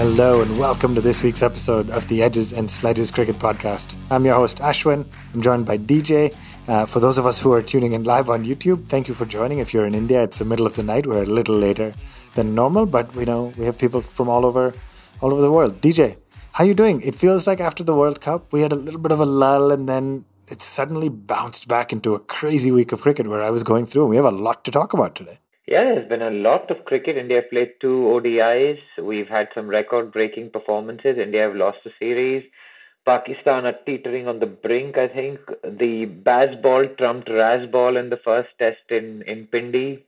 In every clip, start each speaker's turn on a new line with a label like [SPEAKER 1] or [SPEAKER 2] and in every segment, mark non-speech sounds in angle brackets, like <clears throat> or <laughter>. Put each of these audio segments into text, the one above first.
[SPEAKER 1] Hello and welcome to this week's episode of the Edges and Sledges Cricket Podcast. I'm your host Ashwin. I'm joined by DJ. Uh, for those of us who are tuning in live on YouTube, thank you for joining. If you're in India, it's the middle of the night. We're a little later than normal, but we know we have people from all over, all over the world. DJ, how you doing? It feels like after the World Cup, we had a little bit of a lull, and then it suddenly bounced back into a crazy week of cricket where I was going through. And we have a lot to talk about today.
[SPEAKER 2] Yeah, there's been a lot of cricket. India played two ODIs. We've had some record breaking performances. India have lost a series. Pakistan are teetering on the brink, I think. The Bazball trumped Razball in the first test in, in Pindi.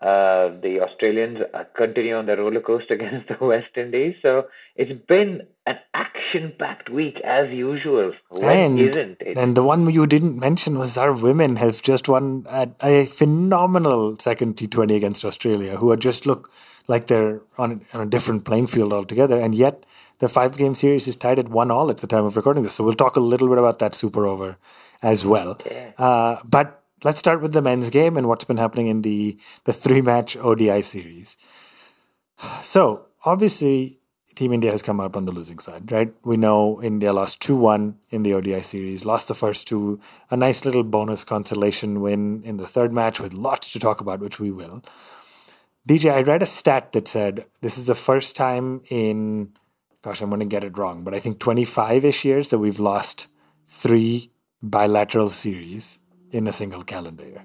[SPEAKER 2] Uh, the Australians continue on the roller coaster <laughs> against the West Indies. So it's been an action-packed week as usual.
[SPEAKER 1] And, not it? And the one you didn't mention was our women have just won a, a phenomenal second T20 against Australia, who are just look like they're on, on a different playing field altogether, and yet their five-game series is tied at one all at the time of recording this. So we'll talk a little bit about that super over as well. Okay. Uh, but let's start with the men's game and what's been happening in the the three match ODI series. <sighs> So obviously, Team India has come up on the losing side, right? We know India lost two one in the ODI series, lost the first two, a nice little bonus consolation win in the third match with lots to talk about, which we will. DJ, I read a stat that said this is the first time in, gosh, I'm going to get it wrong, but I think 25 ish years that we've lost three bilateral series in a single calendar year.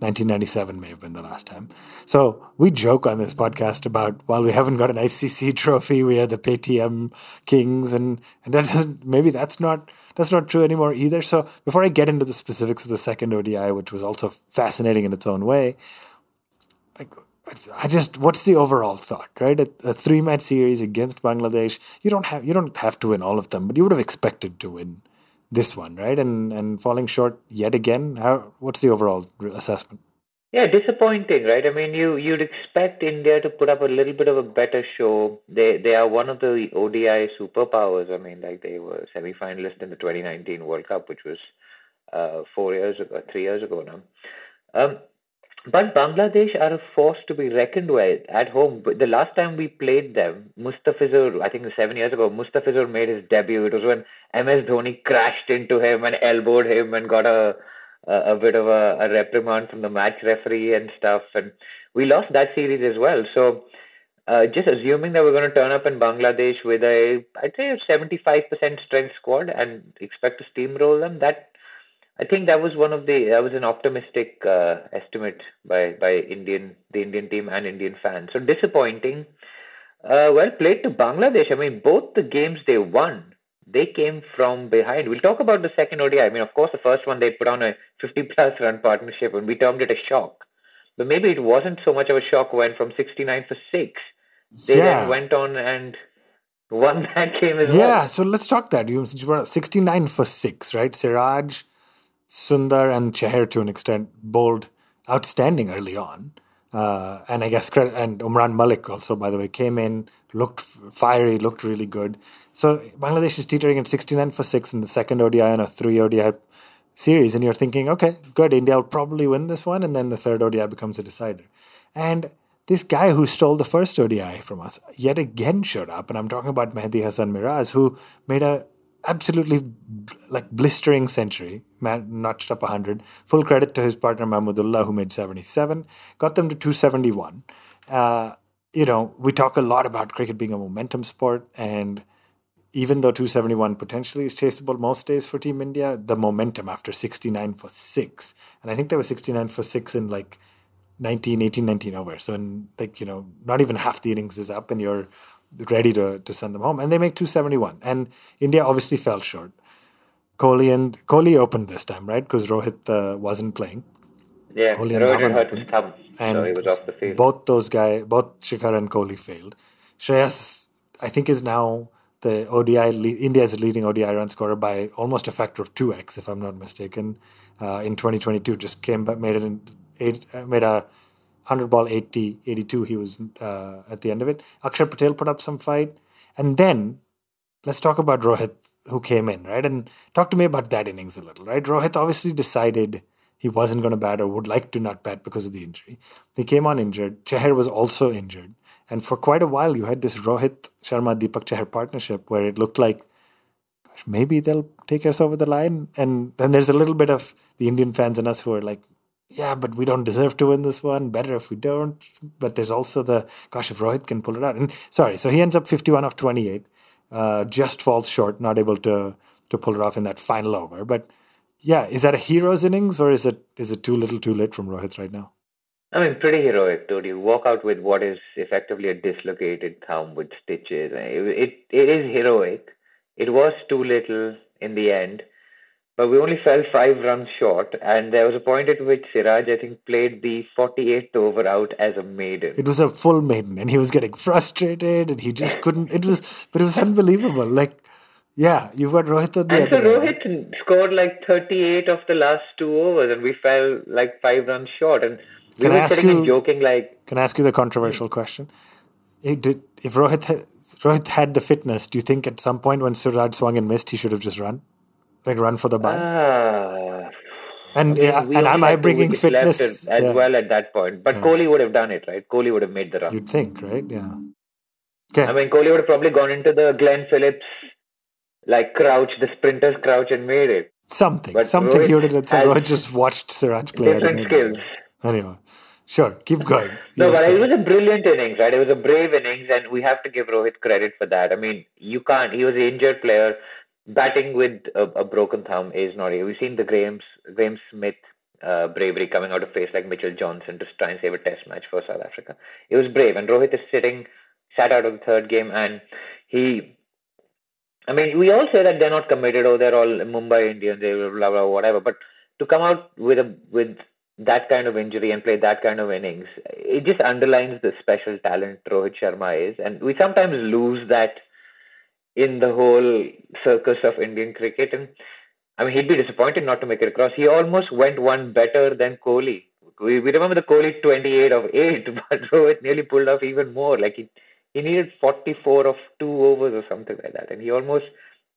[SPEAKER 1] 1997 may have been the last time. So we joke on this podcast about while we haven't got an ICC <laughs> trophy, we are the Paytm kings, and and that doesn't maybe that's not that's not true anymore either. So before I get into the specifics of the second ODI, which was also fascinating in its own way, like I just what's the overall thought, right? A, a three match series against Bangladesh, you don't have you don't have to win all of them, but you would have expected to win this one, right? And and falling short yet again. How? What's the overall assessment?
[SPEAKER 2] Yeah, disappointing, right? I mean, you you'd expect India to put up a little bit of a better show. They they are one of the ODI superpowers. I mean, like they were semi-finalist in the 2019 World Cup, which was uh, four years ago, three years ago now. Um, but Bangladesh are a force to be reckoned with at home. The last time we played them, Mustafizur, I think seven years ago, Mustafizur made his debut. It was when MS Dhoni crashed into him and elbowed him and got a a, a bit of a, a reprimand from the match referee and stuff. And we lost that series as well. So uh, just assuming that we're going to turn up in Bangladesh with a, I'd say a 75% strength squad and expect to steamroll them, that I think that was one of the that was an optimistic uh, estimate by by Indian the Indian team and Indian fans. So disappointing. Uh, well played to Bangladesh. I mean, both the games they won, they came from behind. We'll talk about the second ODI. I mean, of course, the first one they put on a 50 plus run partnership, and we termed it a shock. But maybe it wasn't so much of a shock when from 69 for six, they yeah. then went on and won that <laughs> game as
[SPEAKER 1] yeah,
[SPEAKER 2] well.
[SPEAKER 1] Yeah, so let's talk that. You 69 for six, right? Siraj Sundar and Chahar to an extent bowled outstanding early on. Uh, and I guess and Umran Malik also, by the way, came in, looked fiery, looked really good. So Bangladesh is teetering at 69 for 6 in the second ODI and a three ODI series. And you're thinking, okay, good, India will probably win this one. And then the third ODI becomes a decider. And this guy who stole the first ODI from us yet again showed up. And I'm talking about Mehidy Hasan Miraz, who made a absolutely like blistering century, man, notched up 100. Full credit to his partner Mahmudullah, who made 77, got them to 271. Uh, you know, we talk a lot about cricket being a momentum sport, and even though 271 potentially is chaseable most days for Team India, the momentum after 69 for six, and I think there was 69 for six in like 19, 18, 19 over. So, in like, you know, not even half the innings is up, and you're ready to, to send them home. And they make 271. And India obviously fell short. Kohli and Kohli opened this time, right? Because Rohit uh, wasn't playing.
[SPEAKER 2] Yeah, Kohli and Rohit hurt his thumb, and so he was off the field.
[SPEAKER 1] Both those guys, both Shikhar and Kohli failed. Shreyas, I think, is now the ODI India's leading ODI run scorer by almost a factor of two x, if I'm not mistaken. Uh, in 2022, just came back, made it in eight, made a 100 ball 80, 82, he was uh, at the end of it. Akshar Patel put up some fight. And then let's talk about Rohit, who came in, right? And talk to me about that innings a little, right? Rohit obviously decided he wasn't going to bat or would like to not bat because of the injury. He came on injured. Chahar was also injured. And for quite a while, you had this Rohit Sharma Deepak Chahar partnership where it looked like maybe they'll take us over the line. And then there's a little bit of the Indian fans and us who are like, yeah, but we don't deserve to win this one. Better if we don't. But there's also the gosh, if Rohit can pull it out. And sorry, so he ends up 51 of 28, uh, just falls short, not able to to pull it off in that final over. But yeah, is that a hero's innings or is it is it too little, too late from Rohit right now?
[SPEAKER 2] I mean, pretty heroic, dude. You walk out with what is effectively a dislocated thumb with stitches. It, it, it is heroic. It was too little in the end, but we only fell five runs short. And there was a point at which Siraj, I think, played the 48th over out as a maiden.
[SPEAKER 1] It was a full maiden, and he was getting frustrated, and he just couldn't. It was, but it was unbelievable. Like, yeah, you've got Rohit on the
[SPEAKER 2] and
[SPEAKER 1] other
[SPEAKER 2] so
[SPEAKER 1] end.
[SPEAKER 2] Rohit scored like 38 of the last two overs, and we fell like five runs short. And we
[SPEAKER 1] Can I
[SPEAKER 2] were
[SPEAKER 1] ask
[SPEAKER 2] sitting
[SPEAKER 1] you-
[SPEAKER 2] joking like,
[SPEAKER 1] Can I ask you the controversial question? Did, if Rohit Rohit had the fitness, do you think at some point when Siraj swung and missed, he should have just run, like run for the ball?
[SPEAKER 2] ah.
[SPEAKER 1] and
[SPEAKER 2] I mean,
[SPEAKER 1] yeah, and am I bringing fitness?
[SPEAKER 2] as
[SPEAKER 1] Yeah,
[SPEAKER 2] well at that point. But
[SPEAKER 1] Yeah.
[SPEAKER 2] Kohli would have done it, right? Kohli would have made the run.
[SPEAKER 1] You'd think, right? Yeah. Okay.
[SPEAKER 2] I mean, Kohli would have probably gone into the Glenn Phillips like crouch, the sprinter's crouch, and made it.
[SPEAKER 1] something,
[SPEAKER 2] but
[SPEAKER 1] something
[SPEAKER 2] Rohit
[SPEAKER 1] he would have said. Rohit just watched Siraj play.
[SPEAKER 2] Different skills.
[SPEAKER 1] Anyway, sure, keep going. You
[SPEAKER 2] No, but
[SPEAKER 1] saying.
[SPEAKER 2] it was a brilliant innings, right? It was a brave innings, and we have to give Rohit credit for that. I mean, you can't. He was an injured player. Batting with a, a broken thumb is not. We've seen the Graham's Graham Smith uh, bravery coming out of face like Mitchell Johnson to try and save a Test match for South Africa. It was brave, and Rohit is sitting, sat out of the third game, and he. I mean, we all say that they're not committed, or they're all Mumbai Indians, blah blah blah, whatever. But to come out with a with that kind of injury and play that kind of innings, it just underlines the special talent Rohit Sharma is. And we sometimes lose that in the whole circus of Indian cricket. And I mean, he'd be disappointed not to make it across. He almost went one better than Kohli. We, we remember the Kohli 28 of 8, <laughs> but Rohit nearly pulled off even more. Like he, he needed 44 of two overs or something like that. And he almost,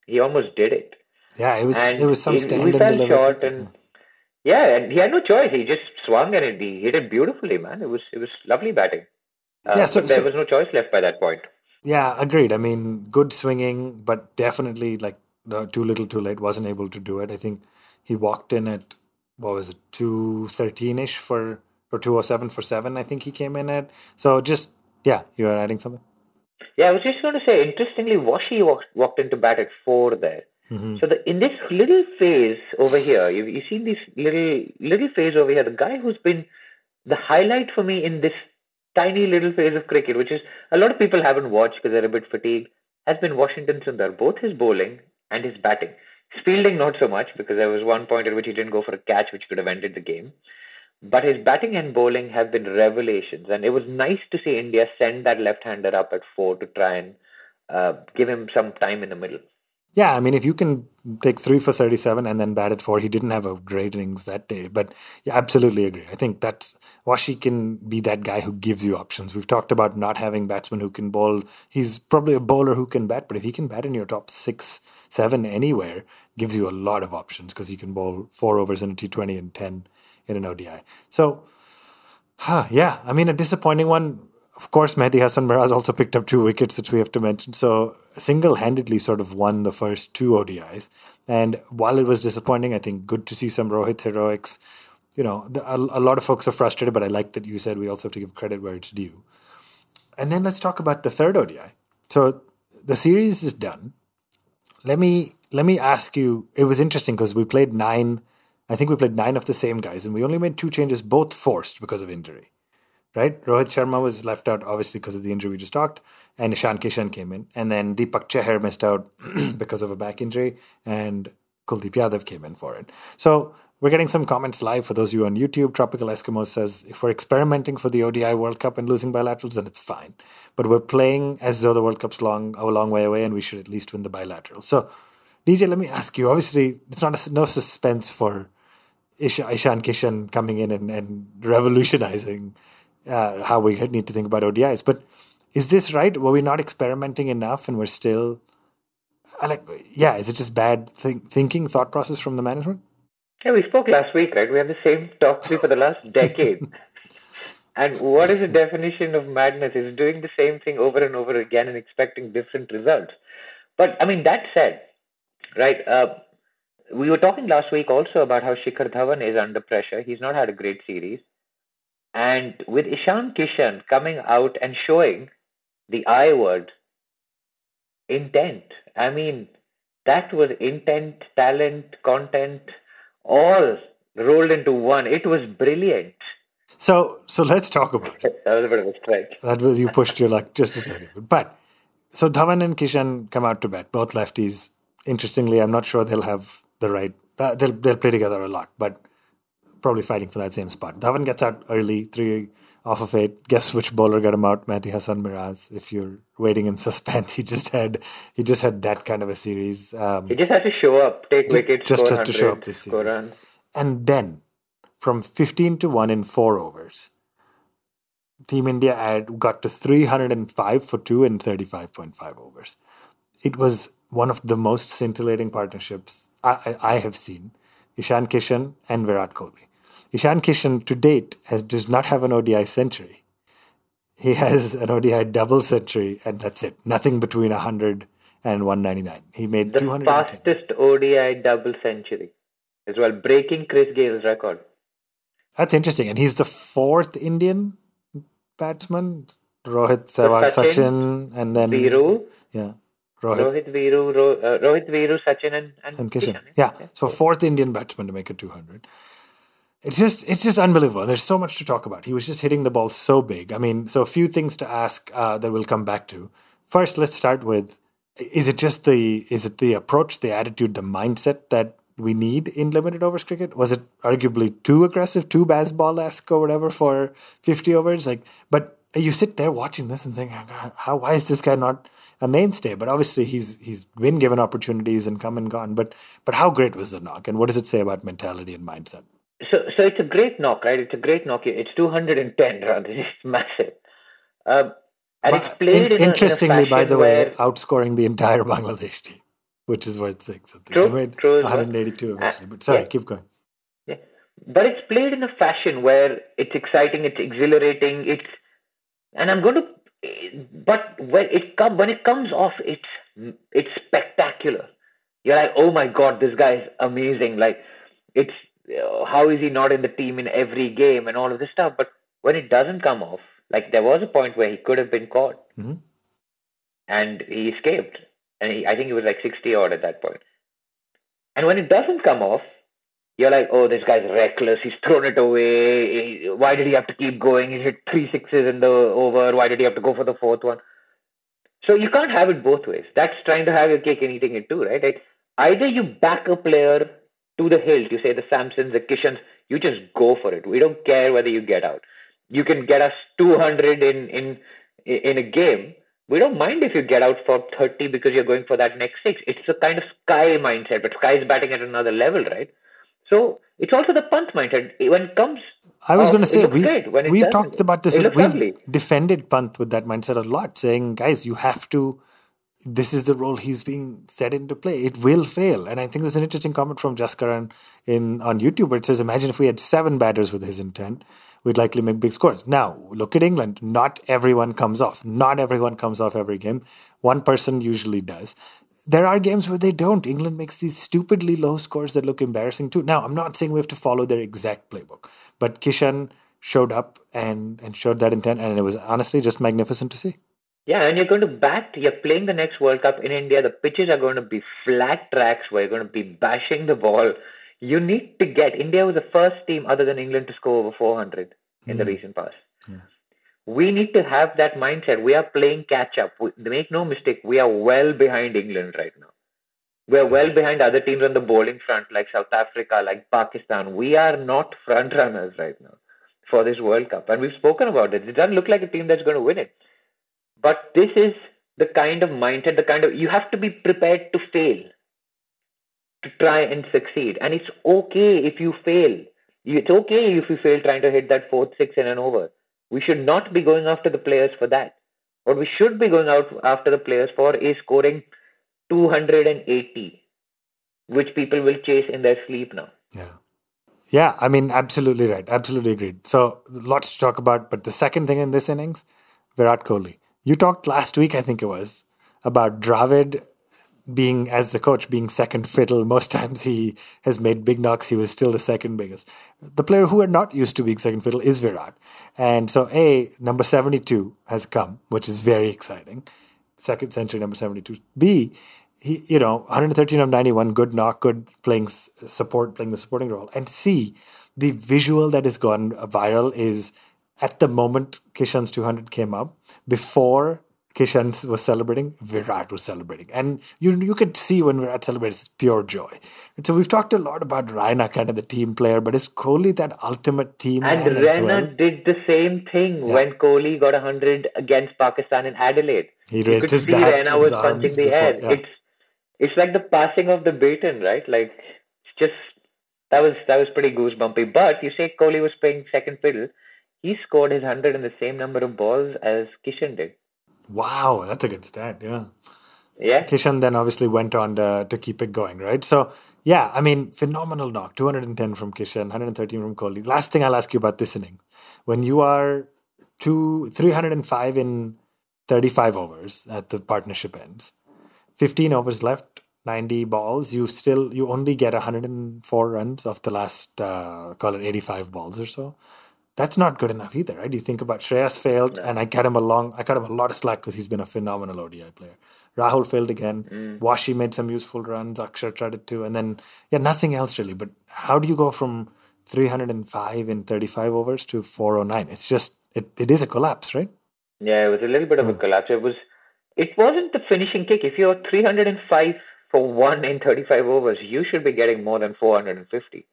[SPEAKER 2] he almost did it.
[SPEAKER 1] yeah, it was
[SPEAKER 2] And
[SPEAKER 1] it was some
[SPEAKER 2] he-
[SPEAKER 1] stand and
[SPEAKER 2] fell short and yeah, and he had no choice. He just swung and it, he hit it beautifully, man. It was it was lovely batting. Uh,
[SPEAKER 1] Yeah, so-
[SPEAKER 2] there
[SPEAKER 1] so-
[SPEAKER 2] was no choice left by that point.
[SPEAKER 1] Yeah, agreed. I mean, good swinging, but definitely like no, too little, too late. Wasn't able to do it. I think he walked in at what was it, two thirteen ish for or two oh seven for seven. I think he came in at. So just yeah, you are adding something.
[SPEAKER 2] Yeah, I was just going to say, interestingly, Washi walked, walked into bat at four there.
[SPEAKER 1] Mhm.
[SPEAKER 2] So the in this little phase over here, you you seen this little little phase over here. The guy who's been the highlight for me in this tiny little phase of cricket, which is a lot of people haven't watched because they're a bit fatigued, has been Washington Sundar. Both his bowling and his batting. His fielding not so much because there was one point at which he didn't go for a catch, which could have ended the game. But his batting and bowling have been revelations, and it was nice to see India send that left-hander up at four to try and uh, give him some time in the middle.
[SPEAKER 1] Yeah, I mean, if you can take three for 37 and then bat at four, he didn't have a great innings that day. But yeah, absolutely agree. I think that's Washi can be that guy who gives you options. We've talked about not having batsmen who can bowl. He's probably a bowler who can bat, but if he can bat in your top six, seven, anywhere, gives you a lot of options because he can bowl four overs in a T20 and 10 in an ODI. So, huh, yeah, I mean, a disappointing one. Of course, Mehidy Hasan Miraz also picked up two wickets, which we have to mention. So, single handedly sort of won the first two ODIs. And while it was disappointing, I think good to see some Rohit heroics. You know, the, a, a lot of folks are frustrated, but I like that you said we also have to give credit where it's due. And then let's talk about the third ODI. So, the series is done. Let me let me ask you. It was interesting because we played nine. I think we played nine of the same guys, and we only made two changes, both forced because of injury right? Rohit Sharma was left out, obviously, because of the injury we just talked, and Ishan Kishan came in. And then Deepak Chahar missed out <clears throat> because of a back injury, and Kuldeep Yadav came in for it. So we're getting some comments live for those of you on YouTube. Tropical Eskimo says, if we're experimenting for the ODI World Cup and losing bilaterals, then it's fine. But we're playing as though the World Cup's long, a long way away, and we should at least win the bilateral. So, DJ, let me ask you. Obviously, it's not a, no suspense for Isha, Ishan Kishan coming in and, and revolutionizing uh, how we need to think about ODIs. But is this right? Were we not experimenting enough, and we're still like? Yeah, is it just bad think, thinking, thought process from the management?
[SPEAKER 2] Yeah, we spoke last week, right? We have the same <laughs> top three for the last decade. <laughs> And what is the definition of madness? Is doing the same thing over and over again and expecting different results. But I mean, that said, right? Uh, we were talking last week also about how Shikhar Dhawan is under pressure. He's not had a great series. And with Ishan Kishan coming out and showing the I word, intent. I mean, that was intent, talent, content, all rolled into one. It was brilliant.
[SPEAKER 1] So, so let's talk about
[SPEAKER 2] it. <laughs> that was a bit of a strike.
[SPEAKER 1] That was you pushed your luck just a tiny bit. But so Dhawan and Kishan come out to bat, both lefties. Interestingly, I'm not sure they'll have the right. Uh, they'll they'll play together a lot, but probably fighting for that same spot. Dhawan gets out early, three off of eight. Guess which bowler got him out? Mehidy Hasan Miraz. If you're waiting in <laughs> suspense, he just had he just had that kind of a series.
[SPEAKER 2] Um, he just has to show up, take wickets,
[SPEAKER 1] just has to show up this series. And then from 15 to 1 in four overs. Team India had got to 305 for 2 in 35.5 overs. It was one of the most scintillating partnerships I, I, have seen. Ishan Kishan and Virat Kohli. Ishan Kishan to date has does not have an ODI century. He has an ODI double century, and that's it. Nothing between 100 and 199. He made
[SPEAKER 2] the fastest ODI double century as well, breaking Chris Gayle's record.
[SPEAKER 1] That's interesting. And he's the fourth Indian batsman. Rohit Sehwag, Sachin, and then
[SPEAKER 2] Viru.
[SPEAKER 1] Yeah.
[SPEAKER 2] Rohit, Rohit Viru, Ro, uh, Rohit Viru, Sachin, and, and,
[SPEAKER 1] and Kishan. Yeah. yeah. So fourth Indian batsman to make it 200. It's just it's just unbelievable. There's so much to talk about. He was just hitting the ball so big. I mean, so a few things to ask uh, that we'll come back to. First, let's start with: Is it just the is it the approach, the attitude, the mindset that we need in limited overs cricket? Was it arguably too aggressive, too Bazball esque or whatever for 50 overs? Like, but you sit there watching this and saying, how, why is this guy not a mainstay? But obviously he's, he's been given opportunities and come and gone. But, but how great was the knock? And what does it say about mentality and mindset?
[SPEAKER 2] So, so it's a great knock, right? It's a great knock. It's 210 runs. It's massive. Uh, and but it's played in,
[SPEAKER 1] interestingly,
[SPEAKER 2] a, in
[SPEAKER 1] by the
[SPEAKER 2] way,
[SPEAKER 1] outscoring the entire <laughs> Bangladesh team which is worth six. I think.
[SPEAKER 2] True,
[SPEAKER 1] they made
[SPEAKER 2] true
[SPEAKER 1] 182 eventually. But sorry, yeah. keep going.
[SPEAKER 2] Yeah, but it's played in a fashion where it's exciting, it's exhilarating, it's, and I'm going to, but when it come when it comes off, it's it's spectacular. You're like, oh my god, this guy is amazing. Like, it's how is he not in the team in every game and all of this stuff? But when it doesn't come off, like there was a point where he could have been caught, mm-hmm. and he escaped and he, I think he was like 60 odd at that point. And when it doesn't come off, you're like, oh, this guy's reckless. He's thrown it away. Why did he have to keep going? He hit three sixes in the over. Why did he have to go for the fourth one? So you can't have it both ways. That's trying to have your cake and eating it too, right? Either you back a player to the hilt, you say the Samsons, the Kishans, you just go for it. We don't care whether you get out. You can get us 200 in in in a game, we don't mind if you get out for 30 because you're going for that next six. It's a kind of SKY mindset, but SKY is batting at another level, right? So it's also the Pant mindset. When it comes,
[SPEAKER 1] I was going to say we we've talked about this. We've defended Pant with that mindset a lot, saying, guys, you have to. This is the role he's being set into play. It will fail, and I think there's an interesting comment from Jaskaran in on YouTube where it says, "Imagine if we had seven batters with his intent." we'd likely make big scores. Now, look at England. Not everyone comes off. Not everyone comes off every game. One person usually does. There are games where they don't. England makes these stupidly low scores that look embarrassing too. Now, I'm not saying we have to follow their exact playbook, but Kishan showed up and, and showed that intent, and it was honestly just magnificent to see.
[SPEAKER 2] Yeah, and you're going to bat, you're playing the next World Cup in India. The pitches are going to be flat tracks where you're going to be bashing the ball you need to get India was the first team other than England to score over 400 in mm. the hmm. recent past. Yeah. We need to have that mindset. We are playing catch up. We, make no mistake, we are well behind England right now. We are well behind other teams on the bowling front, like South Africa, like Pakistan. We are not front runners right now for this World Cup, and we've spoken about it. It doesn't look like a team that's going to win it, but this is the kind of mindset, the kind of you have to be prepared to fail to try and succeed. And it's okay if you fail. It's okay if you fail trying to hit that fourth six in an over. We should not be going after the players for that. What we should be going out after the players for is scoring 280, which people will chase in their sleep now.
[SPEAKER 1] Yeah. Yeah, I mean, absolutely right. Absolutely agreed. So, lots to talk about. But the second thing in this innings, Virat Kohli. You talked last week, I think it was, about Dravid being, as the coach, being second fiddle. <laughs> Most times he has made big knocks. He was still the second biggest. The player who are not used to being second fiddle is Virat. And so, A, number 72 has come, which is very exciting. Second century, number 72. B, he, you know, 113 of 91, good knock, good playing support, playing the supporting role. And C, the visual that has gone viral is at the moment Kishan's 200 came up, before Kishan was celebrating, Virat was celebrating. And you you could see when Virat celebrates, it's pure joy. And so we've talked a lot about Raina, kind of the team player, but is Kohli that ultimate team
[SPEAKER 2] And Raina well? did the same thing yeah. when Kohli got 100 against Pakistan in Adelaide.
[SPEAKER 1] He raised his bat.
[SPEAKER 2] Raina was punching the before, air. Yeah. It's it's like the passing of the baton, right? Like it's just that was that was pretty goosebumpy. But you say Kohli was playing second fiddle. He scored his hundred in the same number of balls as Kishan did.
[SPEAKER 1] Wow, that's a good stat. Yeah.
[SPEAKER 2] Yeah.
[SPEAKER 1] Kishan then obviously went on to, to keep it going, right? So, yeah, I mean, phenomenal knock. 210 from Kishan, 113 from Kohli. Last thing I'll ask you about this inning. When you are two, 305 in 35 overs at the partnership ends, 15 overs left, 90 balls, you still, you only get 104 runs of the last, uh, call it 85 balls or so that's not good enough either, right? You think about Shreyas failed, and I cut him a long, I cut him a lot of slack because he's been a phenomenal ODI player. Rahul failed again. Mm. Washi made some useful runs. Akshar tried it too, and then yeah, nothing else really. But how do you go from 305 in 35 overs to 409? It's just it, it is a collapse, right?
[SPEAKER 2] Yeah, it was a little bit of a collapse. It was it wasn't the finishing kick. If you're 305 for one in 35 overs, you should be getting more than 450.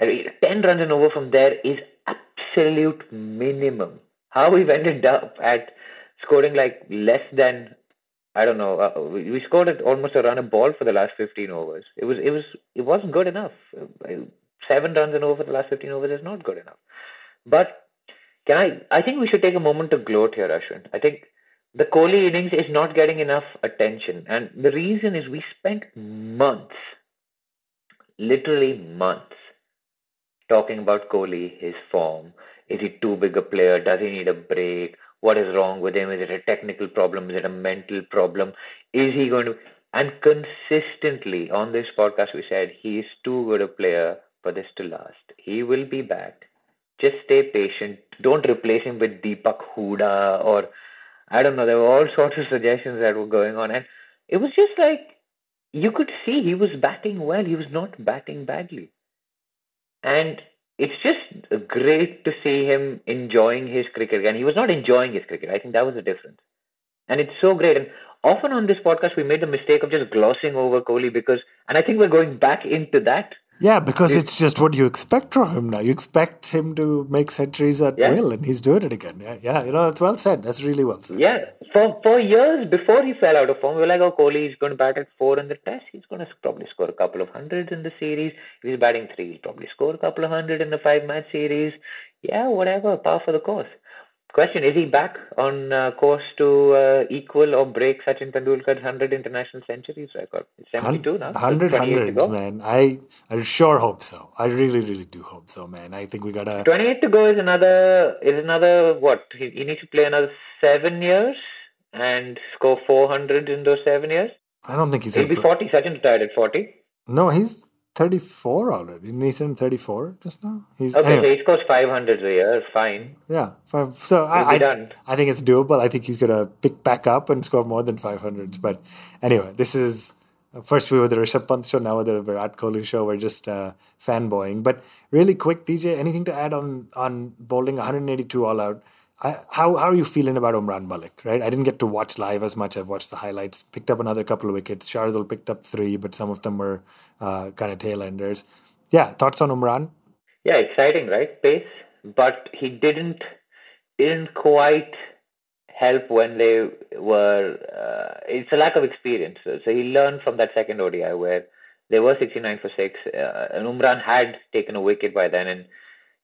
[SPEAKER 2] I mean, 10 runs and over from there is absolute minimum. How we've ended up at scoring like less than I don't know. Uh, we, scored at almost a run a ball for the last 15 overs. It was it was it wasn't good enough. Seven runs and over the last 15 overs is not good enough. But can I? I think we should take a moment to gloat here, Ashwin. I think the Kohli innings is not getting enough attention, and the reason is we spent months, literally months, talking about Kohli, his form. Is he too big a player? Does he need a break? What is wrong with him? Is it a technical problem? Is it a mental problem? Is he going to. And consistently on this podcast, we said he is too good a player for this to last. He will be back. Just stay patient. Don't replace him with Deepak Hooda or I don't know. There were all sorts of suggestions that were going on. And it was just like you could see he was batting well. He was not batting badly. And it's just great to see him enjoying his cricket. And he was not enjoying his cricket. I think that was the difference. And it's so great. And often on this podcast, we made the mistake of just glossing over Kohli because, and I think we're going back into that
[SPEAKER 1] yeah, because it's, it's just what you expect from him now. You expect him to make centuries at yeah. will, and he's doing it again. Yeah, yeah, you know, that's well said. That's really well said.
[SPEAKER 2] Yeah, for for years before he fell out of form, we were like, oh, Kohli is going to bat at four in the test. He's going to probably score a couple of hundreds in the series. If he's batting three, he'll probably score a couple of hundred in the five match series. Yeah, whatever, par for the course. Question: Is he back on uh, course to uh, equal or break Sachin Tendulkar's hundred international centuries record? It's seventy-two now.
[SPEAKER 1] Hundred hundreds, man. I I sure hope so. I really, really do hope so, man. I think we gotta.
[SPEAKER 2] Twenty-eight to go is another is another what? He, he needs to play another seven years and score four hundred in those seven years.
[SPEAKER 1] I don't think he's.
[SPEAKER 2] He'll be forty. Sachin retired at forty.
[SPEAKER 1] No, he's 34 already. He 34 just now?
[SPEAKER 2] He's, okay, anyway. so he scores 500 a year. Fine.
[SPEAKER 1] Yeah. Five, so I, I, I, think it's doable. I think he's going to pick back up and score more than 500s. But anyway, this is first we were the Rishabh Pant show, now we're the Virat Kohli show. We're just uh, fanboying. But really quick, DJ, anything to add on on bowling 182 all out? I, how how are you feeling about Umran Malik? Right, I didn't get to watch live as much. I've watched the highlights. Picked up another couple of wickets. Shardul picked up three, but some of them were uh, kind of tail enders. Yeah, thoughts on Umran?
[SPEAKER 2] Yeah, exciting, right? Pace, but he didn't didn't quite help when they were. Uh, it's a lack of experience. So, so he learned from that second ODI where they were 69 for six, uh, and Umran had taken a wicket by then, and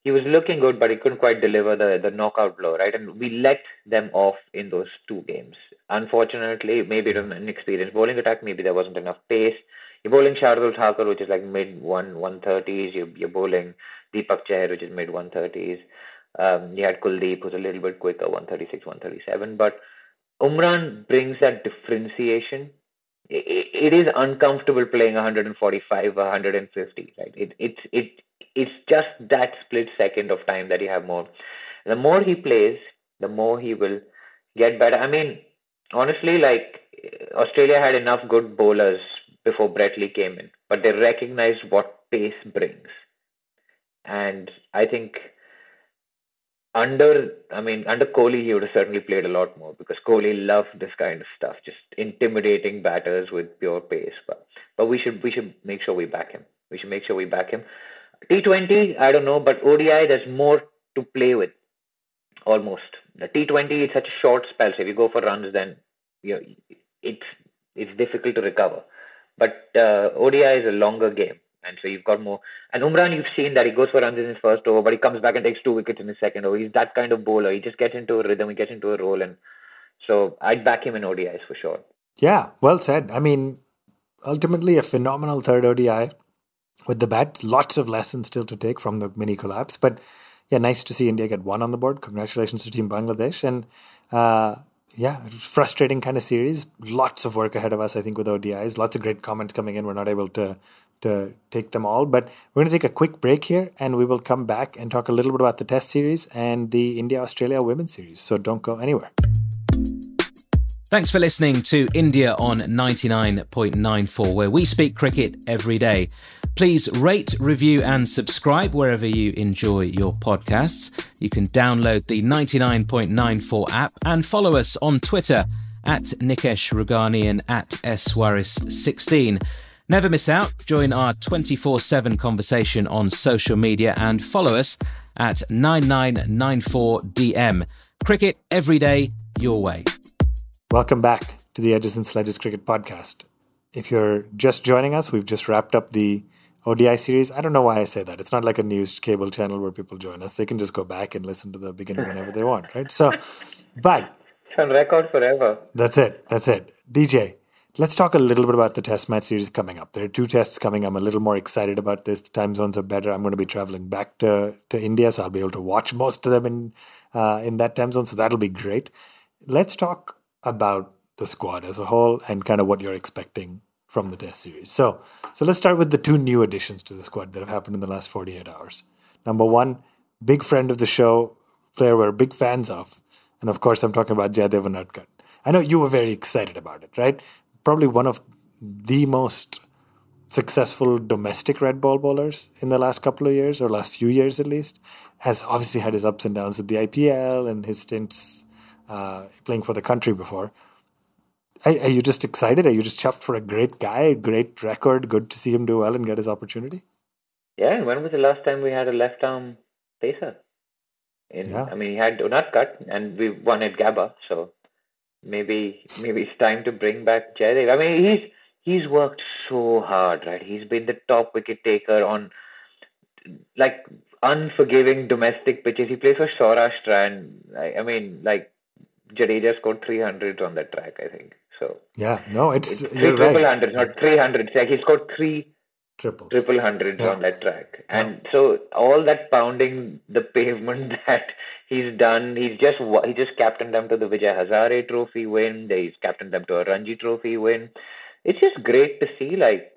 [SPEAKER 2] he was looking good, but he couldn't quite deliver the the knockout blow, right? And we let them off in those two games. Unfortunately, maybe it was an inexperienced bowling attack. Maybe there wasn't enough pace. you're bowling Shardul Thakur, which is like mid one one thirties. You're you're bowling Deepak Chahar, which is mid one thirties. Um, you had Kuldeep, who's a little bit quicker, 136, 137. But Umran brings that differentiation. It, it is uncomfortable playing 145, 150. Right? It, it's it it's just that split second of time that you have more. The more he plays, the more he will get better. I mean, honestly, like Australia had enough good bowlers before Brett Lee came in, but they recognized what pace brings. And I think under, I mean, under Kohli, he would have certainly played a lot more because Kohli loved this kind of stuff, just intimidating batters with pure pace. But but we should we should make sure we back him. We should make sure we back him. T20, I don't know, but ODI, there's more to play with. Almost the T20, it's such a short spell. So if you go for runs, then you know, it's it's difficult to recover. But uh, ODI is a longer game. And so you've got more. And Umran, you've seen that he goes for runs in his first over, but he comes back and takes two wickets in his second over. He's that kind of bowler. He just gets into a rhythm, he gets into a role. And so I'd back him in ODIs for sure.
[SPEAKER 1] Yeah, well said. I mean, ultimately, a phenomenal third ODI with the bat. Lots of lessons still to take from the mini collapse. But yeah, nice to see India get one on the board. Congratulations to Team Bangladesh. And uh, yeah, frustrating kind of series. Lots of work ahead of us, I think, with ODIs. Lots of great comments coming in. We're not able to to take them all, but we're going to take a quick break here, and we will come back and talk a little bit about the Test series and the India Australia Women's Series. So don't go anywhere.
[SPEAKER 3] Thanks for listening to India on 99.94, where we speak cricket every day. Please rate, review, and subscribe wherever you enjoy your podcasts. You can download the 99.94 app and follow us on Twitter at Nikesh Rughani and at Swaris16. Never miss out. Join our 24 7 conversation on social media and follow us at 9994DM. Cricket every day, your way.
[SPEAKER 1] Welcome back to the Edges and Sledges Cricket Podcast. If you're just joining us, we've just wrapped up the ODI series. I don't know why I say that. It's not like a news cable channel where people join us. They can just go back and listen to the beginning whenever they want, right? So, but
[SPEAKER 2] it's on record forever.
[SPEAKER 1] That's it. That's it. DJ, let's talk a little bit about the test match series coming up. There are two tests coming. I'm a little more excited about this. The time zones are better. I'm going to be traveling back to, to India, so I'll be able to watch most of them in uh, in that time zone. So that'll be great. Let's talk about the squad as a whole and kind of what you're expecting from the test series. So, so let's start with the two new additions to the squad that have happened in the last 48 hours. Number one, big friend of the show, player we're big fans of, and of course I'm talking about Jayadev Unadkat. I know you were very excited about it, right? Probably one of the most successful domestic red ball bowlers in the last couple of years, or last few years at least, has obviously had his ups and downs with the IPL and his stints uh, playing for the country before. Are, are, you just excited? Are you just chuffed for a great guy, great record? Good to see him do well and get his opportunity.
[SPEAKER 2] Yeah, when was the last time we had a left arm pacer? In, yeah. I mean, he had Unadkat, and we won at Gabba, so maybe maybe it's time to bring back Jaydev. I mean, he's he's worked so hard, right? He's been the top wicket taker on like unforgiving domestic pitches. He plays for Saurashtra, and I, I mean, like Jadeja scored 300 on that track, I think. So
[SPEAKER 1] yeah, no, it's,
[SPEAKER 2] it's three triple right. hundreds, not 300. Like he scored three
[SPEAKER 1] Triples.
[SPEAKER 2] triple hundreds yeah. on that track, and yeah. so all that pounding the pavement <laughs> that he's done, he's just he just captained them to the Vijay Hazare Trophy win. He's captained them to a Ranji Trophy win. It's just great to see like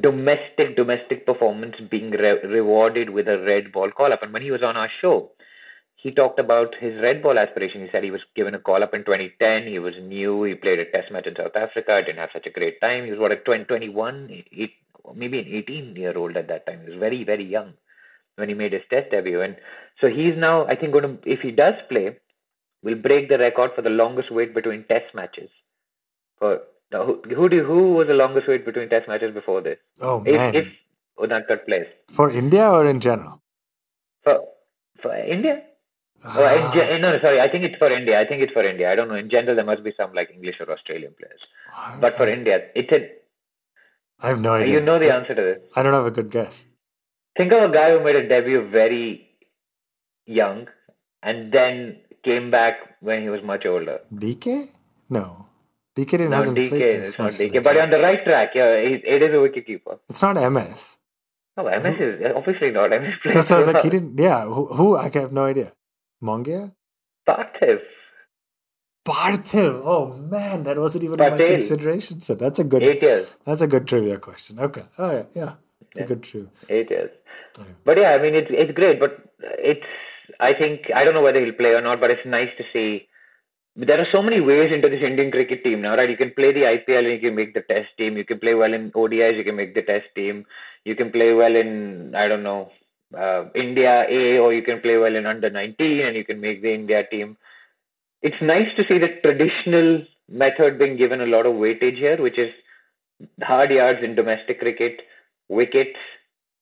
[SPEAKER 2] domestic domestic performance being re- rewarded with a red ball call up. And when he was on our show, he talked about his red ball aspiration. He said he was given a call up in 2010. He was new. He played a test match in South Africa. Didn't have such a great time. He was what a 20, 21, eight, maybe an 18 year old at that time. He was very very young when he made his test debut. And so he's now I think going to if he does play, will break the record for the longest wait between test matches. For who who, do, who was the longest wait between test matches before this?
[SPEAKER 1] Oh man!
[SPEAKER 2] If, if plays
[SPEAKER 1] for India or in general?
[SPEAKER 2] For for India. Oh, ah. ge- no, sorry. I think it's for India. I think it's for India. I don't know. In general, there must be some like English or Australian players. But for India, it's a.
[SPEAKER 1] I have no idea.
[SPEAKER 2] You know the answer to this.
[SPEAKER 1] I don't have a good guess.
[SPEAKER 2] Think of a guy who made a debut very young and then came back when he was much older.
[SPEAKER 1] DK? No. DK didn't
[SPEAKER 2] Not
[SPEAKER 1] hasn't
[SPEAKER 2] DK,
[SPEAKER 1] played
[SPEAKER 2] it's not DK, but on the right track, yeah, it, it is a wicket keeper.
[SPEAKER 1] It's not MS.
[SPEAKER 2] No, MS is obviously not. MS
[SPEAKER 1] So,
[SPEAKER 2] plays
[SPEAKER 1] so like he didn't. Yeah, who? who I have no idea. Mongia.
[SPEAKER 2] Parthiv.
[SPEAKER 1] Parthiv. Oh man, that wasn't even in my consideration. So that's a good.
[SPEAKER 2] Eight years.
[SPEAKER 1] That's a good trivia question. Okay. Oh yeah, yeah. It's a good trivia.
[SPEAKER 2] Eight years.
[SPEAKER 1] Okay.
[SPEAKER 2] But yeah, I mean, it's it's great. But it's I think I don't know whether he'll play or not. But it's nice to see. There are so many ways into this Indian cricket team now, right? You can play the IPL and you can make the Test team. You can play well in ODIs. You can make the Test team. You can play well in I don't know uh, India A, or you can play well in under 19 and you can make the India team. It's nice to see the traditional method being given a lot of weightage here, which is hard yards in domestic cricket, wickets,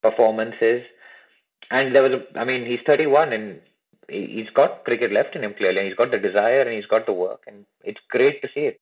[SPEAKER 2] performances. And there was, a, I mean, he's 31 and he- he's got cricket left in him clearly. And he's got the desire and he's got the work. And it's great to see it.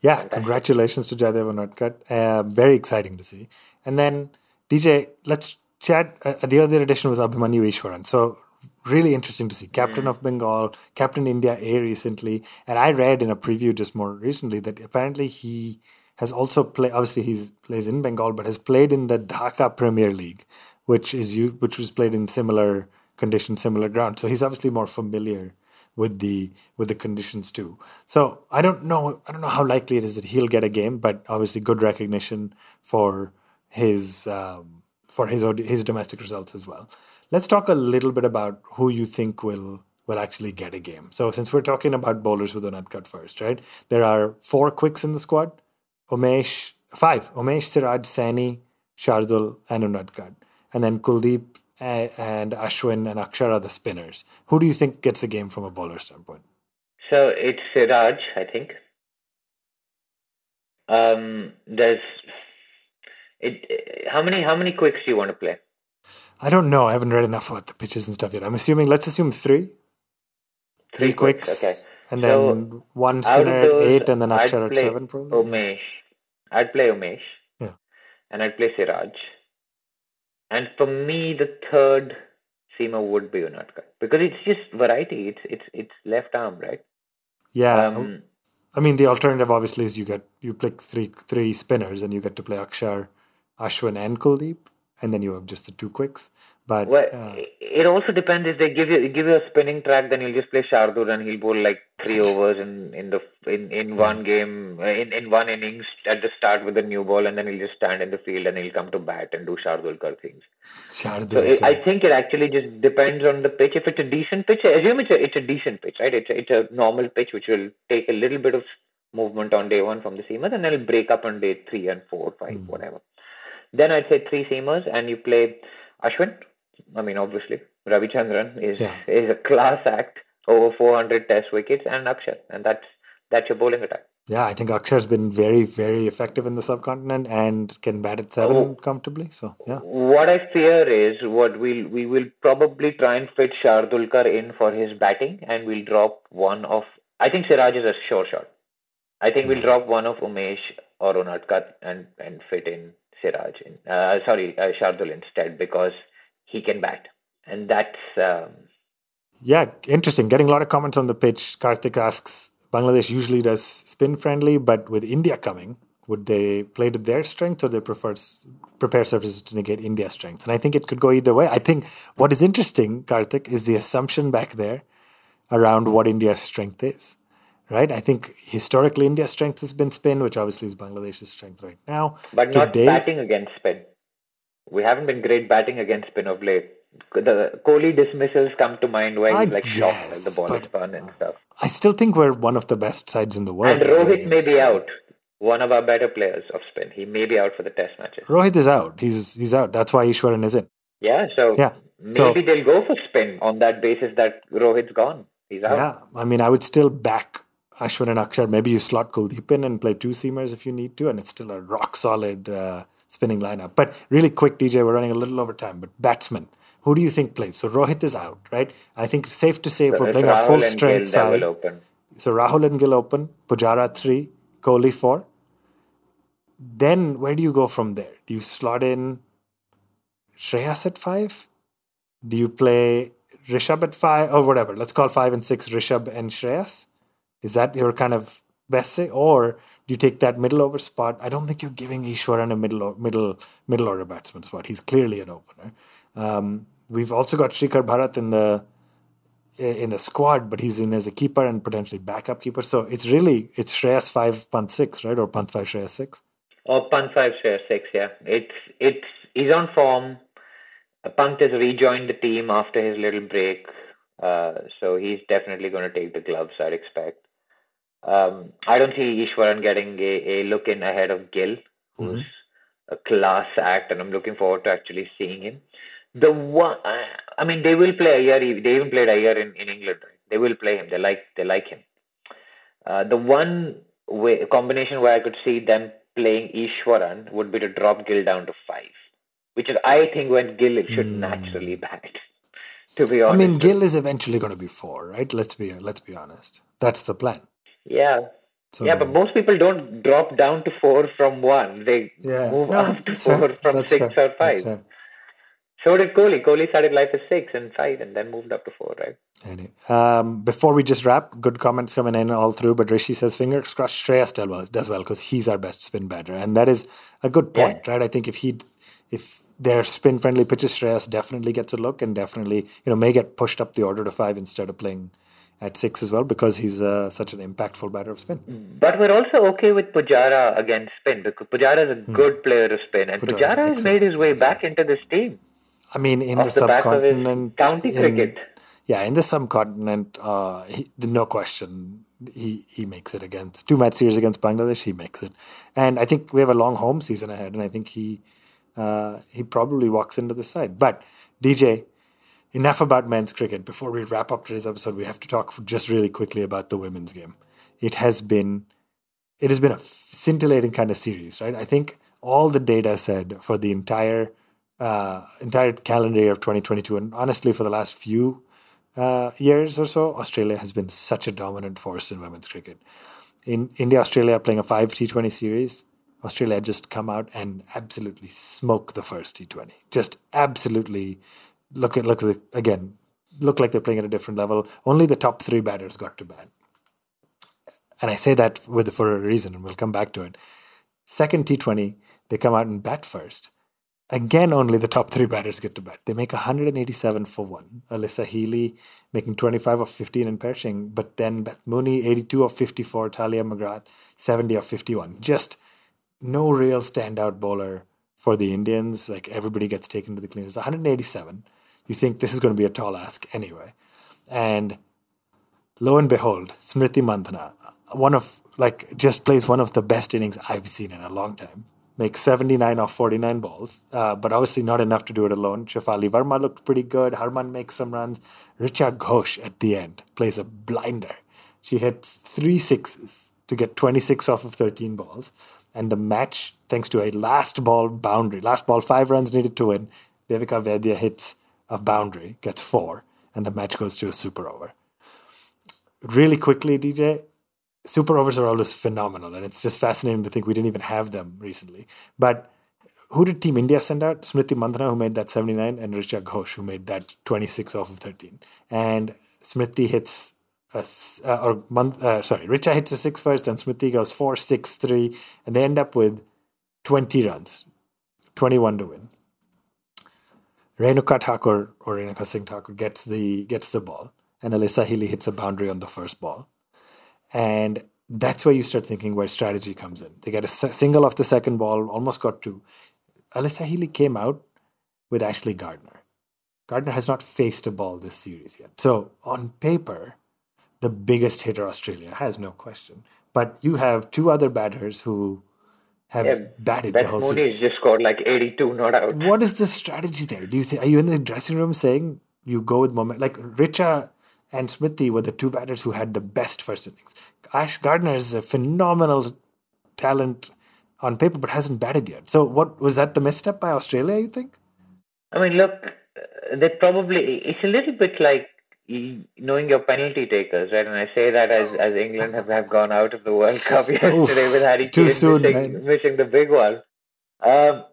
[SPEAKER 1] Yeah, congratulations to Jaydev Unadkat. Uh, very exciting to see. And then DJ, let's chat. Uh, the other edition was Abhimanyu Easwaran. So really interesting to see. Captain of Bengal, Captain India A recently, and I read in a preview just more recently that apparently he has also played. Obviously, he plays in Bengal, but has played in the Dhaka Premier League, which is which was played in similar conditions, similar ground. So he's obviously more familiar with the with the conditions too. So I don't know I don't know how likely it is that he'll get a game, but obviously good recognition for his um, for his his domestic results as well. Let's talk a little bit about who you think will will actually get a game. So since we're talking about bowlers with Unadkat first, right? There are four quicks in the squad. Umesh, five. Umesh, Siraj, Saini, Shardul, and Unadkat. And then Kuldeep and Ashwin and Akshar are the spinners. Who do you think gets a game from a bowler standpoint?
[SPEAKER 2] So it's Siraj, I think. Um, there's it. How many how many quicks do you want to play?
[SPEAKER 1] I don't know. I haven't read enough about the pitches and stuff yet. I'm assuming. Let's assume three. Three, quicks.
[SPEAKER 2] Okay.
[SPEAKER 1] And
[SPEAKER 2] So,
[SPEAKER 1] then one spinner at eight, and then Akshar at seven, probably.
[SPEAKER 2] Umesh. I'd play Umesh.
[SPEAKER 1] Yeah.
[SPEAKER 2] And I'd play Siraj. And for me, the third seamer would be Unadkat because it's just variety. It's it's it's left arm, right?
[SPEAKER 1] Yeah.
[SPEAKER 2] Um,
[SPEAKER 1] I mean, the alternative obviously is you get you pick three three spinners, and you get to play Akshar, Ashwin, and Kuldeep, and then you have just the two quicks. But
[SPEAKER 2] well,
[SPEAKER 1] uh,
[SPEAKER 2] it also depends if they give you give you a spinning track, then you'll just play Shardul and he'll bowl like three <laughs> overs in in the in in one game in in one innings at the start with a new ball, and then he'll just stand in the field and he'll come to bat and do Shardul Thakur things.
[SPEAKER 1] Shardul,
[SPEAKER 2] So it. I think it actually just depends on the pitch. If it's a decent pitch, I assume it's a it's a decent pitch, right? It's a, it's a normal pitch which will take a little bit of movement on day one from the seamers, and then it'll break up on day three and four, five,
[SPEAKER 1] Hmm.
[SPEAKER 2] whatever. Then I'd say three seamers, and you play Ashwin. I mean, obviously, Ravichandran is
[SPEAKER 1] Yeah.
[SPEAKER 2] is a class act, over 400 Test wickets, and Akshar, and that's that's your bowling attack.
[SPEAKER 1] yeah, I think Akshar's been very very effective in the subcontinent and can bat at seven
[SPEAKER 2] Oh.
[SPEAKER 1] comfortably. So yeah,
[SPEAKER 2] What I fear is what we'll we will probably try and fit Shardul Thakur in for his batting, and we'll drop one of. I think Siraj is a sure shot. I think we'll hmm. drop one of Umesh or Unadkat and and fit in Siraj in. Uh, sorry, uh, Shardul instead because he can bat, and that's. Um,
[SPEAKER 1] yeah, interesting. Getting a lot of comments on the pitch. Karthik asks, Bangladesh usually does spin friendly, but with India coming, would they play to their strengths or they prefer prepare surfaces to negate India's strengths? And I think it could go either way. I think what is interesting, Karthik, is the assumption back there around what India's strength is. Right? I think historically India's strength has been spin, which obviously is Bangladesh's strength right now.
[SPEAKER 2] but not batting against spin. We haven't been great batting against spin of late. The Kohli dismissals come to mind where he's
[SPEAKER 1] I
[SPEAKER 2] like shocked, like the ball is spun and stuff.
[SPEAKER 1] I still think we're one of the best sides in the world.
[SPEAKER 2] And Rohit may be
[SPEAKER 1] spin.
[SPEAKER 2] out. One of our better players of spin. He may be out for the test matches.
[SPEAKER 1] Rohit is out. He's he's out. That's why Easwaran is in.
[SPEAKER 2] Yeah, so
[SPEAKER 1] Yeah,
[SPEAKER 2] maybe
[SPEAKER 1] so-
[SPEAKER 2] they'll go for spin on that basis that Rohit's gone. He's out.
[SPEAKER 1] Yeah, I mean, I would still back Ashwin and Akshar. Maybe you slot Kuldeep in and play two seamers if you need to, and it's still a rock solid uh, spinning lineup. But really quick, DJ, we're running a little over time. But batsman, who do you think plays? So Rohit is out, right? I think it's safe to say if we're playing a full strength side. So Rahul and Gill open, Pujara three, Kohli four. Then where do you go from there? Do you slot in Shreyas at five? Do you play Rishabh at five or whatever? Let's call five and six Rishabh and Shreyas. Is that your kind of best say, or do you take that middle over spot? I don't think you're giving Easwaran a middle middle middle order batsman spot. He's clearly an opener. Um, we've also got Shrikar Bharat in the in the squad, but he's in as a keeper and potentially backup keeper. So it's really it's Shreyas five, Pant six, right, or Pant five, Shreyas six.
[SPEAKER 2] Or Pant five, Shreyas six. Yeah, it's it's he's on form. Pant has rejoined the team after his little break, uh, so he's definitely going to take the gloves. I'd expect. Um, I don't see Easwaran getting a, a look in ahead of Gill, who's mm-hmm. a class act, and I'm looking forward to actually seeing him. The one, I mean, they will play Iyer. They even played Iyer in, in England. Right? They will play him. They like they like him. Uh, the one way combination where I could see them playing Easwaran would be to drop Gill down to five, which is I think when Gill should mm. naturally <laughs> bat. To be honest,
[SPEAKER 1] I mean, Gill is eventually going to be four, right? Let's be let's be honest. That's the plan.
[SPEAKER 2] Yeah. So, yeah, but most people don't drop down to four from one. They yeah. move no, up to four fair. from that's six fair. or five. So did Kohli. Kohli started life as six and five and then moved up to four, right?
[SPEAKER 1] Anyway, um, before we just wrap, good comments coming in all through. But Rishi says, fingers crossed, Shreyas does well, because he's our best spin batter. And that is a good point, yeah. right? I think if he, if their spin friendly pitches, Shreyas definitely gets a look and definitely, you know, may get pushed up the order to five instead of playing at six as well because he's uh, such an impactful batter of spin.
[SPEAKER 2] But we're also okay with Pujara against spin because Pujara is a hmm. good player of spin and Pujara, Pujara has made his way back into this team.
[SPEAKER 1] I mean, in the, the subcontinent,
[SPEAKER 2] county in, cricket.
[SPEAKER 1] Yeah, in the subcontinent, uh, he, no question, he he makes it against two match series against Bangladesh. He makes it, and I think we have a long home season ahead, and I think he uh, he probably walks into the side. But DJ, enough about men's cricket. Before we wrap up today's episode, we have to talk just really quickly about the women's game. It has been it has been a scintillating kind of series, right? I think all the data said for the entire uh, entire calendar year of 2022, and honestly, for the last few uh, years or so, Australia has been such a dominant force in women's cricket. In India, Australia playing a five T20 series, Australia just come out and absolutely smoke the first T20. Just absolutely look at look at again look like they're playing at a different level. Only the top three batters got to bat, and I say that with for a reason, and we'll come back to it. Second T20, they come out and bat first. Again, only the top three batters get to bat. They make 187 for one. Alyssa Healy making 25 of 15 in Pershing, but then Beth Mooney 82 of 54, Tahlia McGrath 70 of 51. Just no real standout bowler for the Indians. Like everybody gets taken to the cleaners. 187. You think this is going to be a tall ask anyway. And lo and behold, Smriti Mandhana, one of like just plays one of the best innings I've seen in a long time make 79 off 49 balls, uh, but obviously not enough to do it alone. Shafali Verma looked pretty good. Harman makes some runs. Richa Ghosh at the end plays a blinder. She hits three sixes to get 26 off of 13 balls. And the match, thanks to a last ball boundary, last ball, five runs needed to win. Devika Vaidya hits a boundary, gets four, and the match goes to a super over. Really quickly, DJ, super overs are always phenomenal, and it's just fascinating to think we didn't even have them recently. But who did Team India send out? Smriti Mandhana, who made that 79, and Richa Ghosh, who made that 26 off of 13. And Smriti hits, a, uh, or uh, sorry, Richa hits a six first, and Smriti goes four, six, three, and they end up with 20 runs, 21 to win. Renuka Thakur or Renuka Singh Thakur gets the gets the ball, and Alyssa Healy hits a boundary on the first ball. And that's where you start thinking where strategy comes in. They get a single off the second ball, almost got two. Alyssa Healy came out with Ashleigh Gardner. Gardner has not faced a ball this series yet. So on paper, the biggest hitter Australia has no question. But you have two other batters who have yeah, batted Beth the whole
[SPEAKER 2] just scored like 82 not out.
[SPEAKER 1] What is the strategy there? Do you think are you in the dressing room saying you go with moment like Richa and Smriti were the two batters who had the best first innings. Ash Gardner is a phenomenal talent on paper, but hasn't batted yet. So, what was that the misstep by Australia? You think?
[SPEAKER 2] I mean, look, uh, they probably it's a little bit like knowing your penalty takers, right? And I say that as as England have, have gone out of the World Cup <laughs> yesterday Oof, with Harry Kane missing, missing, the big one. Um,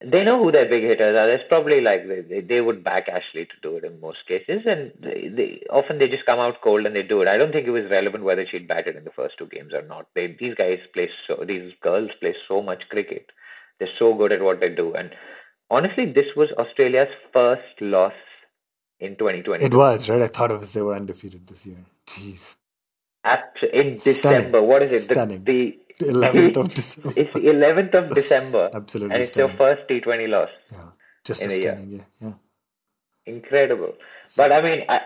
[SPEAKER 2] they know who their big hitters are. There's probably like they, they would back Ashleigh to do it in most cases, and they, they often they just come out cold and they do it. I don't think it was relevant whether she'd batted in the first two games or not. They, these guys play so these girls play so much cricket. They're so good at what they do, and honestly, this was Australia's first loss in 2020.
[SPEAKER 1] It was right. I thought it was they were undefeated this year. Jeez.
[SPEAKER 2] in December. Stunning. What is it?
[SPEAKER 1] Stunning.
[SPEAKER 2] The,
[SPEAKER 1] 11th of <laughs> December.
[SPEAKER 2] It's the 11th of December.
[SPEAKER 1] Absolutely.
[SPEAKER 2] And it's
[SPEAKER 1] stunning.
[SPEAKER 2] your first T20 loss.
[SPEAKER 1] Yeah. Just
[SPEAKER 2] in
[SPEAKER 1] a
[SPEAKER 2] a year.
[SPEAKER 1] yeah. yeah.
[SPEAKER 2] Incredible. But I mean, I,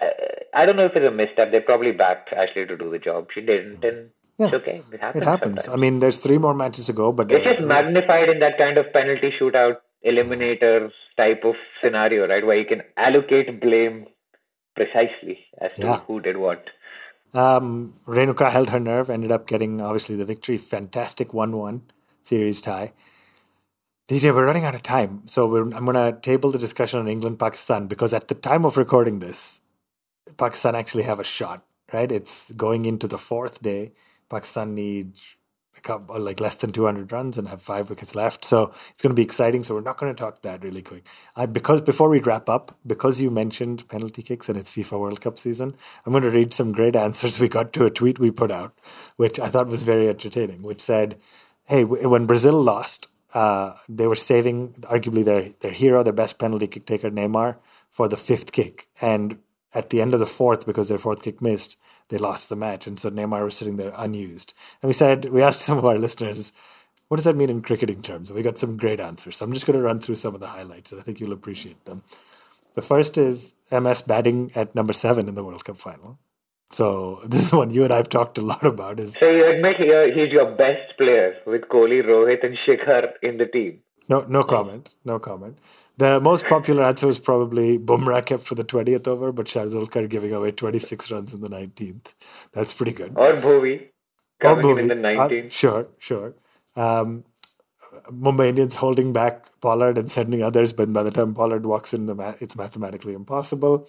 [SPEAKER 2] I don't know if it's a misstep. They probably backed Ashleigh to do the job. She didn't, and
[SPEAKER 1] Yeah.
[SPEAKER 2] it's okay. It happens.
[SPEAKER 1] It happens. I mean, there's three more matches to go, but
[SPEAKER 2] it's
[SPEAKER 1] uh,
[SPEAKER 2] just magnified in that kind of penalty shootout eliminator type of scenario, right? Where you can allocate blame precisely as to
[SPEAKER 1] Yeah.
[SPEAKER 2] who did what.
[SPEAKER 1] Um, Renuka held her nerve, ended up getting obviously the victory. Fantastic 1 1 series tie. DJ, we're running out of time. So we're, I'm going to table the discussion on England Pakistan because at the time of recording this, Pakistan actually have a shot, right? It's going into the fourth day. Pakistan need a couple, like less than 200 runs and have five wickets left. So it's going to be exciting. So we're not going to talk that really quick. I, because before we wrap up, because you mentioned penalty kicks and it's FIFA World Cup season, I'm going to read some great <laughs> answers we got to a tweet we put out, which I thought was very entertaining, which said, Hey, when Brazil lost, uh, they were saving arguably their, their hero, their best penalty kick taker, Neymar, for the fifth kick. And at the end of the fourth, because their fourth kick missed, they lost the match. And so Neymar was sitting there unused. And we said, we asked some of our listeners, what does that mean in cricketing terms? We got some great answers. So I'm just going to run through some of the highlights. and I think you'll appreciate them. The first is MS batting at number seven in the World Cup final. So <laughs> this is one you and I have talked a lot about. Is
[SPEAKER 2] So you admit he, he's your best player with Kohli, Rohit, and Shikhar in the team.
[SPEAKER 1] no no comment, no comment. The most popular answer was probably Bumrah kept for the 20th over, but Shardul Thakur giving away 26 runs in the 19th. That's pretty good.
[SPEAKER 2] Or Bhuvi
[SPEAKER 1] Or
[SPEAKER 2] coming in the
[SPEAKER 1] Bhuvi. Uh,
[SPEAKER 2] 19th.
[SPEAKER 1] sure, sure. Um, Mumbai Indians holding back Pollard and sending others, but by the time Pollard walks in, the ma- it's mathematically impossible.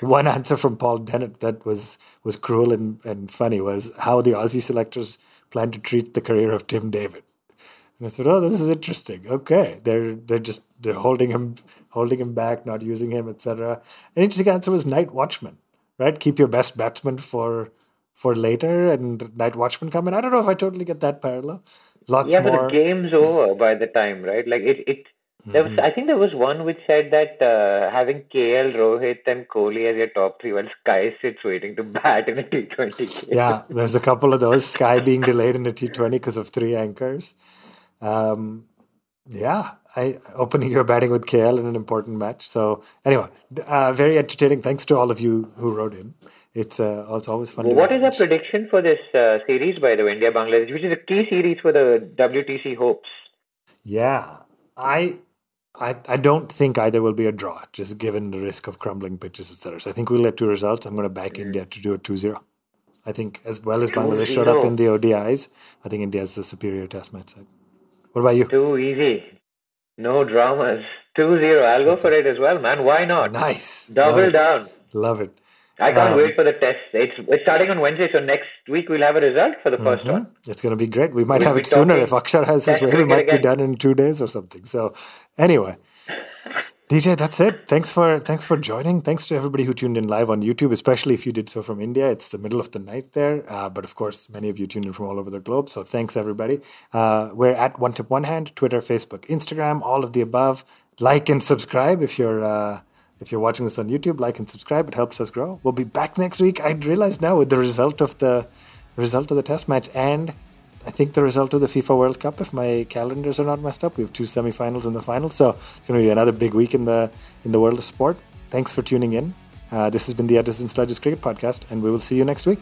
[SPEAKER 1] One answer from Paul Dennett that was was cruel and, and funny was how the Aussie selectors plan to treat the career of Tim David. And I said, "Oh, this is interesting. Okay, they're they're just they're holding him holding him back, not using him, etc." An interesting answer was night watchman. Right, keep your best batsman for for later, and night watchman come in. I don't know if I totally get that parallel. Lots
[SPEAKER 2] Yeah,
[SPEAKER 1] more.
[SPEAKER 2] but the game's over by the time, right? Like it, it. There
[SPEAKER 1] Mm-hmm.
[SPEAKER 2] was, I think there was one which said that uh, having KL, Rohit, and Kohli as your top three, while SKY sits waiting to <laughs> bat in a T20 game.
[SPEAKER 1] yeah, there's a couple of those. SKY being delayed in the T20 because of three anchors. Um, yeah, I opening your batting with KL in an important match. So anyway, uh, very entertaining. Thanks to all of you who wrote in. It's uh, it's always fun.
[SPEAKER 2] Well, what is our prediction for this uh, series, by the way, India Bangladesh, which is a key series for the WTC hopes?
[SPEAKER 1] Yeah, I. I, I don't think either will be a draw, just given the risk of crumbling pitches, etc. So I think we'll get two results. I'm going to back India to do a 2 0. I think as well as Bangladesh showed up in the ODIs, I think India is the superior test match side. What about you?
[SPEAKER 2] Too easy. No dramas. 2 0. I'll go for it as well, man. Why not?
[SPEAKER 1] Nice.
[SPEAKER 2] Double
[SPEAKER 1] Love it.
[SPEAKER 2] down.
[SPEAKER 1] Love it.
[SPEAKER 2] I can't
[SPEAKER 1] Um,
[SPEAKER 2] wait for the test. It's, it's starting on Wednesday, so next week we'll have a result for the first one.
[SPEAKER 1] It's going to be great. We might
[SPEAKER 2] We'll
[SPEAKER 1] have it sooner if Akshar has his way. We might be done in two days or something. So, anyway, DJ, that's it. Thanks for thanks for joining. Thanks to everybody who tuned in live on YouTube, especially if you did so from India. It's the middle of the night there, uh, but of course, many of you tuned in from all over the globe. So, thanks everybody. Uh, we're at One Tip One Hand, Twitter, Facebook, Instagram, all of the above. Like and subscribe if you're. Uh, if you're watching this on YouTube, like and subscribe. It helps us grow. We'll be back next week. I realize now with the result of the result of the test match and I think the result of the FIFA World Cup, if my calendars are not messed up, we have two semifinals and the final. So it's going to be another big week in the in the world of sport. Thanks for tuning in. Uh, this has been the Edges & Sledges Cricket Podcast, and we will see you next week.